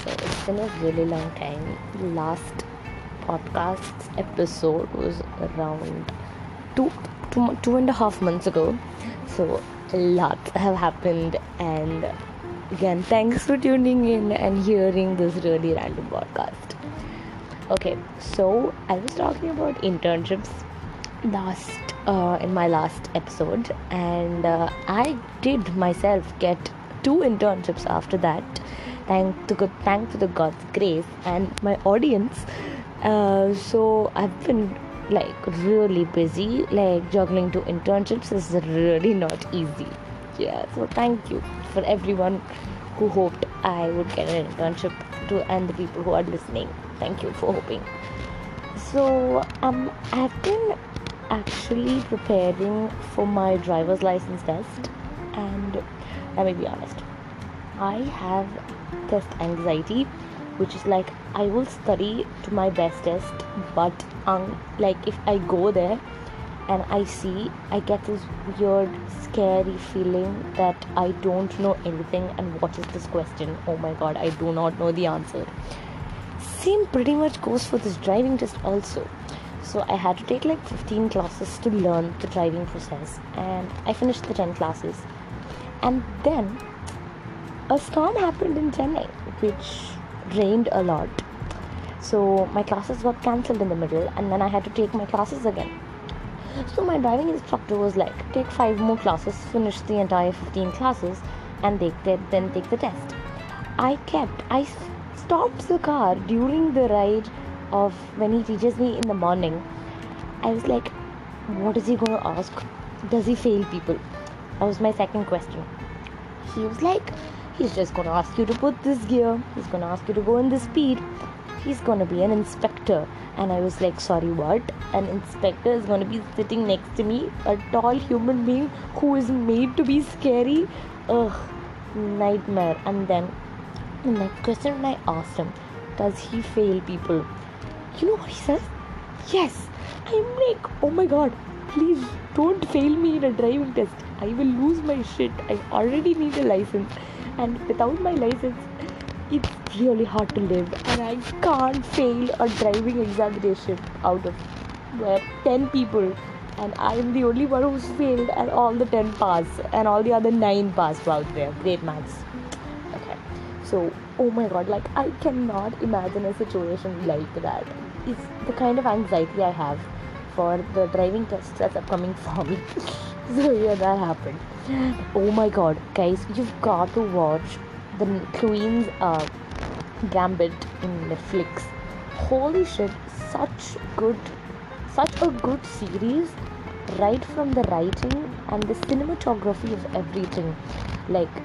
so it's been a really long time. Last podcast episode was around two, two, two and a half months ago. So a lot have happened, and again, thanks for tuning in and hearing this really random podcast. Okay, so I was talking about internships last uh, in my last episode, and uh, I did myself get two internships after that thank to good thank to the god's grace and my audience. Uh, so i've been like really busy like juggling two internships is really not easy. Yeah so thank you for everyone who hoped i would get an internship to and the people who are listening. Thank you for hoping. So um i've been actually preparing for my driver's license test and let me be honest i have test anxiety which is like i will study to my best test but um, like if i go there and i see i get this weird scary feeling that i don't know anything and what is this question? Oh my god i do not know the answer. Same pretty much goes for this driving test also. So i had to take like 15 classes to learn the driving process and i finished the 10 classes. And then a storm happened in Chennai, which rained a lot. So my classes got cancelled in the middle, and then I had to take my classes again. So my driving instructor was like, take five more classes, finish the entire 15 classes, and take the, then take the test. I kept, I stopped the car during the ride of when he teaches me in the morning. I was like, what is he going to ask? Does he fail people? That was my second question. He was like, He's just to ask you to put this gear. He's to ask you to go in this speed. He's to be an inspector. And I was like, sorry, what? An inspector is to be sitting next to me, a tall human being who is made to be scary. Ugh, nightmare. And then the next question I asked him, does he fail people? You know what he says? Yes. I'm like, oh my god, please don't fail me in a driving test. I will lose my shit. I already need a license and without my license it's really hard to live. And i can't fail a driving examination out of where 10 people. And i'm the only one who's failed and all the 10 pass and all the other 9 pass out there great maths. Okay. So oh my god like i cannot imagine a situation like that. It's the kind of anxiety i have for the driving test that's upcoming for me so yeah that happened. Oh my god guys you've got to watch the queen's uh, gambit in netflix. Holy shit such good such a good series right from the writing and the cinematography of everything. Like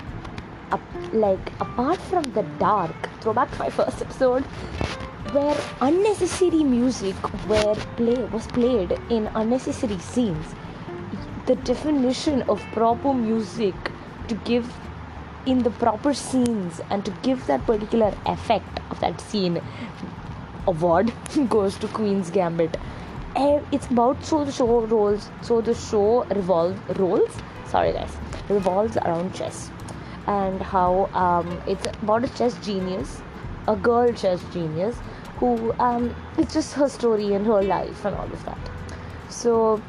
up, like apart from the dark throwback to my first episode where unnecessary music where play was played in unnecessary scenes the definition of proper music to give in the proper scenes and to give that particular effect of that scene award goes to queen's gambit. It's about so the show rolls so the show revolves rolls sorry guys revolves around chess and how um, it's about a chess genius a girl chess genius who um, it's just her story and her life and all of that. So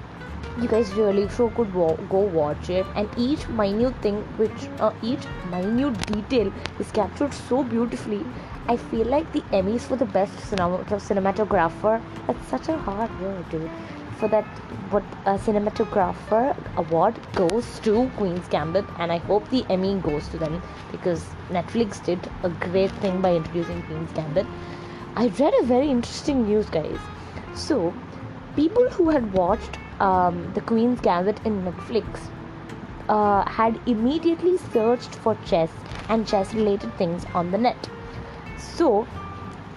you guys really so could go watch it. And each minute thing which uh, each minute detail is captured so beautifully. I feel like the emmys for the best cinematographer. That's such a hard word dude. For that what a cinematographer award goes to queen's gambit and i hope the emmy goes to them because netflix did a great thing by introducing queen's gambit. I read a very interesting news guys. So people who had watched um, the Queen's Gambit in Netflix uh, had immediately searched for chess and chess related things on the net. So,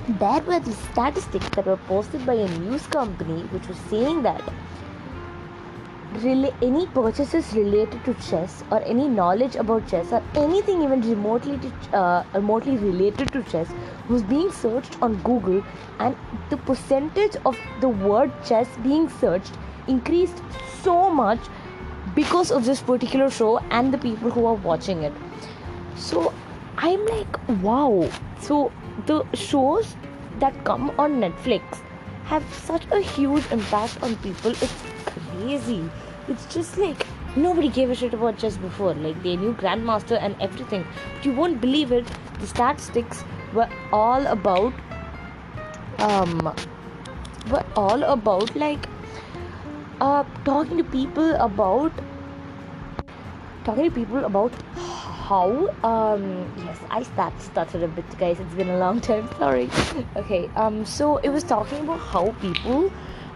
there were the statistics that were posted by a news company which was saying that any purchases related to chess or any knowledge about chess or anything even remotely to, uh, remotely related to chess was being searched on Google and the percentage of the word chess being searched increased so much because of this particular show and the people who are watching it so I'm like, wow. So the shows that come on Netflix have such a huge impact on people. It's crazy. It's just like nobody gave a shit about chess before. Like they knew Grandmaster and everything. But you won't believe it. The statistics were all about um were all about like uh talking to people about talking to people about how um yes i start stuttered a bit guys. It's been a long time. Sorry. Okay um so it was talking about how people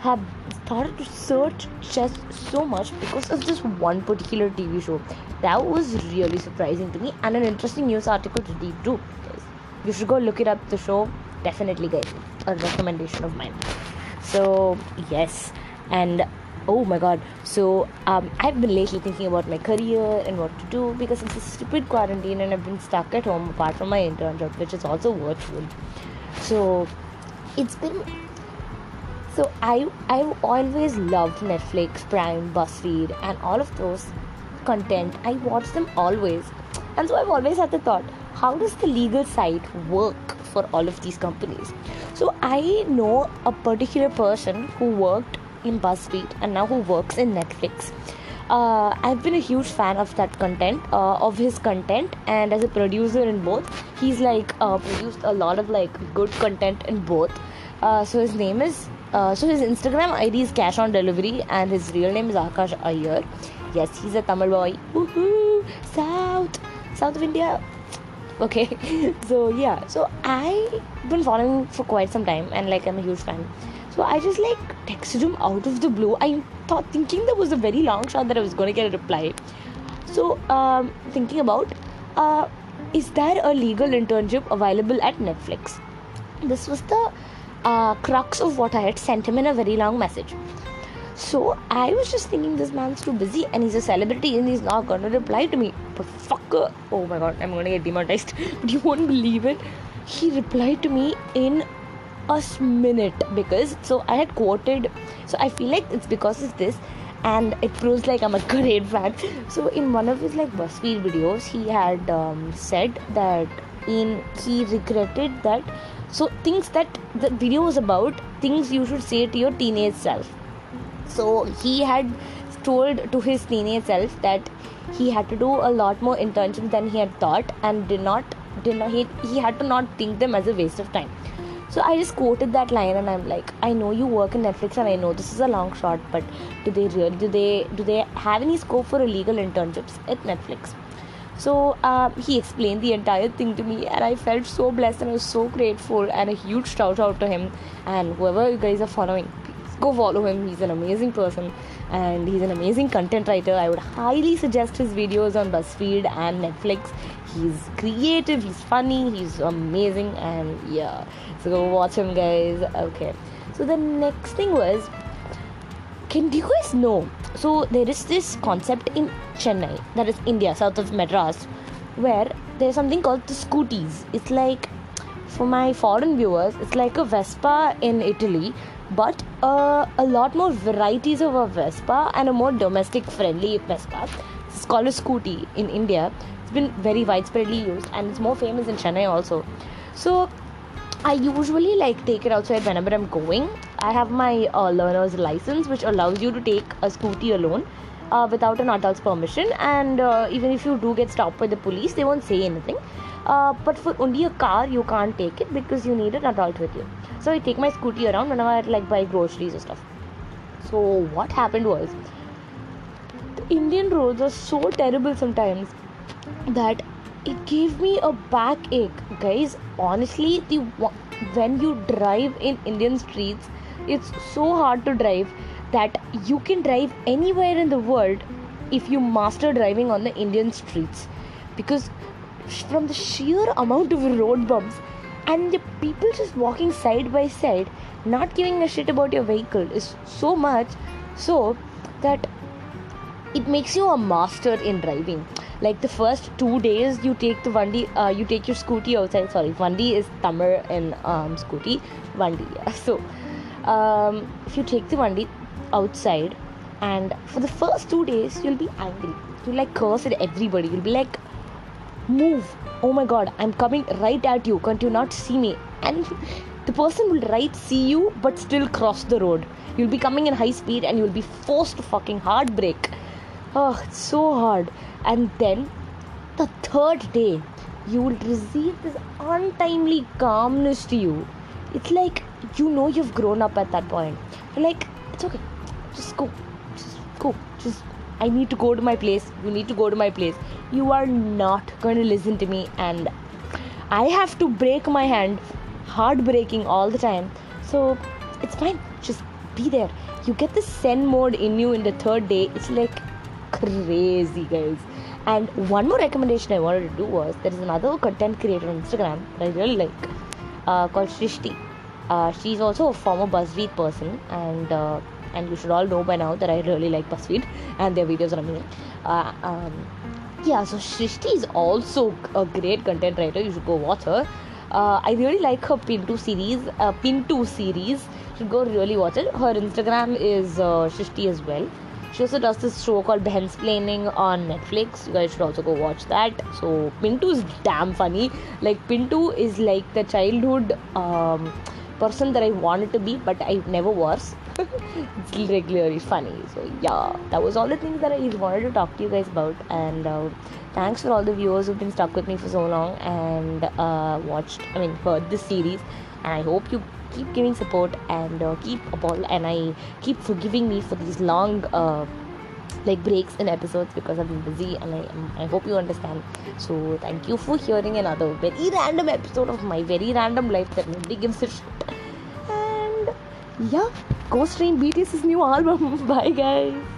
have started to search chess so much because of this one particular tv show. That was really surprising to me and an interesting news article to read too guys. You should go look it up. The show definitely guys. A recommendation of mine. So yes. And oh my god. So um, i've been lately thinking about my career and what to do because it's a stupid quarantine and i've been stuck at home apart from my intern job which is also virtual so it's been so i i've always loved netflix prime buzzfeed and all of those content. I watch them always. And so i've always had the thought how does the legal side work for all of these companies? So i know a particular person who worked in BuzzFeed and now who works in Netflix. Uh, I've been a huge fan of that content, uh, of his content, and as a producer in both, he's like uh, produced a lot of like good content in both. Uh, so his name is, uh, so his Instagram ID is Cash on Delivery, and his real name is Akash Iyer. Yes, he's a Tamil boy. Woohoo! South, South of India. Okay, so yeah, so I've been following for quite some time, and like I'm a huge fan. So I just like texted him out of the blue. I thought thinking there was a very long shot that I was gonna get a reply. So um, thinking about uh, is there a legal internship available at Netflix? This was the uh, crux of what I had sent him in a very long message. So I was just thinking this man's too busy and he's a celebrity and he's not gonna reply to me. But fucker, oh my god, I'm gonna get demonetized. But you won't believe it. He replied to me in a minute because so I had quoted so I feel like it's because of this and it proves like I'm a great fan. So in one of his like BuzzFeed videos, he had um, said that in he regretted that so things that the video was about things you should say to your teenage self. So he had told to his teenage self that he had to do a lot more internships than he had thought and did not did not he, he had to not think them as a waste of time so I just quoted that line and I'm like, I know you work in Netflix and I know this is a long shot, but do they really do they do they have any scope for illegal internships at Netflix? So um, he explained the entire thing to me, and I felt so blessed and I was so grateful. And a huge shout out to him and whoever you guys are following, go follow him. He's an amazing person and he's an amazing content writer. I would highly suggest his videos on BuzzFeed and Netflix. He's creative, he's funny, he's amazing, and yeah. So go watch him, guys. Okay. So the next thing was, can you guys know? So there is this concept in Chennai, that is India, south of Madras, where there's something called the scooties. It's like for my foreign viewers, it's like a Vespa in Italy, but uh, a lot more varieties of a Vespa and a more domestic friendly Vespa. It's called a scooty in India. It's been very widespreadly used and it's more famous in Chennai also. So I usually like take it outside whenever I'm going. I have my uh, learner's license, which allows you to take a scooty alone. Uh, without an adult's permission, and uh, even if you do get stopped by the police, they won't say anything. Uh, but for only a car, you can't take it because you need an adult with you. So I take my scooty around whenever I like buy groceries or stuff. So what happened was the Indian roads are so terrible sometimes that it gave me a backache, guys. Honestly, the when you drive in Indian streets, it's so hard to drive that you can drive anywhere in the world if you master driving on the Indian streets. Because from the sheer amount of road bumps and the people just walking side by side not giving a shit about your vehicle is so much so that it makes you a master in driving. Like the first two days you take the vandi uh, you take your scooty outside. Sorry vandi is tamil in um, scooty. Vandi yeah. so um, if you take the vandi outside and for the first two days you'll be angry. You'll like curse at everybody. You'll be like move. Oh my god i'm coming right at you. Can't you not see me? And the person will right see you but still cross the road. You'll be coming in high speed and you'll be forced to fucking hard brake oh ah, it's so hard. And then the third day you will receive this untimely calmness to you. It's like you know you've grown up at that point. You're like it's okay just go. Just go. Just i need to go to my place. You need to go to my place. You are not going to listen to me and i have to break my hand hard braking all the time. So it's fine. Just be there. You get the zen mode in you in the third day. It's like crazy guys. And one more recommendation i wanted to do was there is another content creator on instagram that i really like uh, called shrishti uh, she's also a former buzzfeed person and uh, and you should all know by now that i really like buzzfeed and their videos are amazing uh, um, yeah so shrishti is also a great content writer you should go watch her uh, I really like her Pintu series. Uh, Pintu series. You should go really watch it. Her Instagram is uh, Shrishti as well. She also does this show called Ben's Planning on Netflix. You guys should also go watch that. So Pintu is damn funny. Like Pintu is like the childhood um, person that I wanted to be, but I never was. It's regularly funny. So yeah, that was all the things that I wanted to talk to you guys about. And uh, thanks for all the viewers who've been stuck with me for so long and uh, watched. I mean, heard this series. And I hope you keep giving support and uh, keep apol- and I keep forgiving me for these long. Uh, like breaks in episodes because I've been busy and I, I hope you understand. So thank you for hearing another very random episode of my very random life that nobody gives a shit. Yeah, go stream BTS's new album. Bye guys.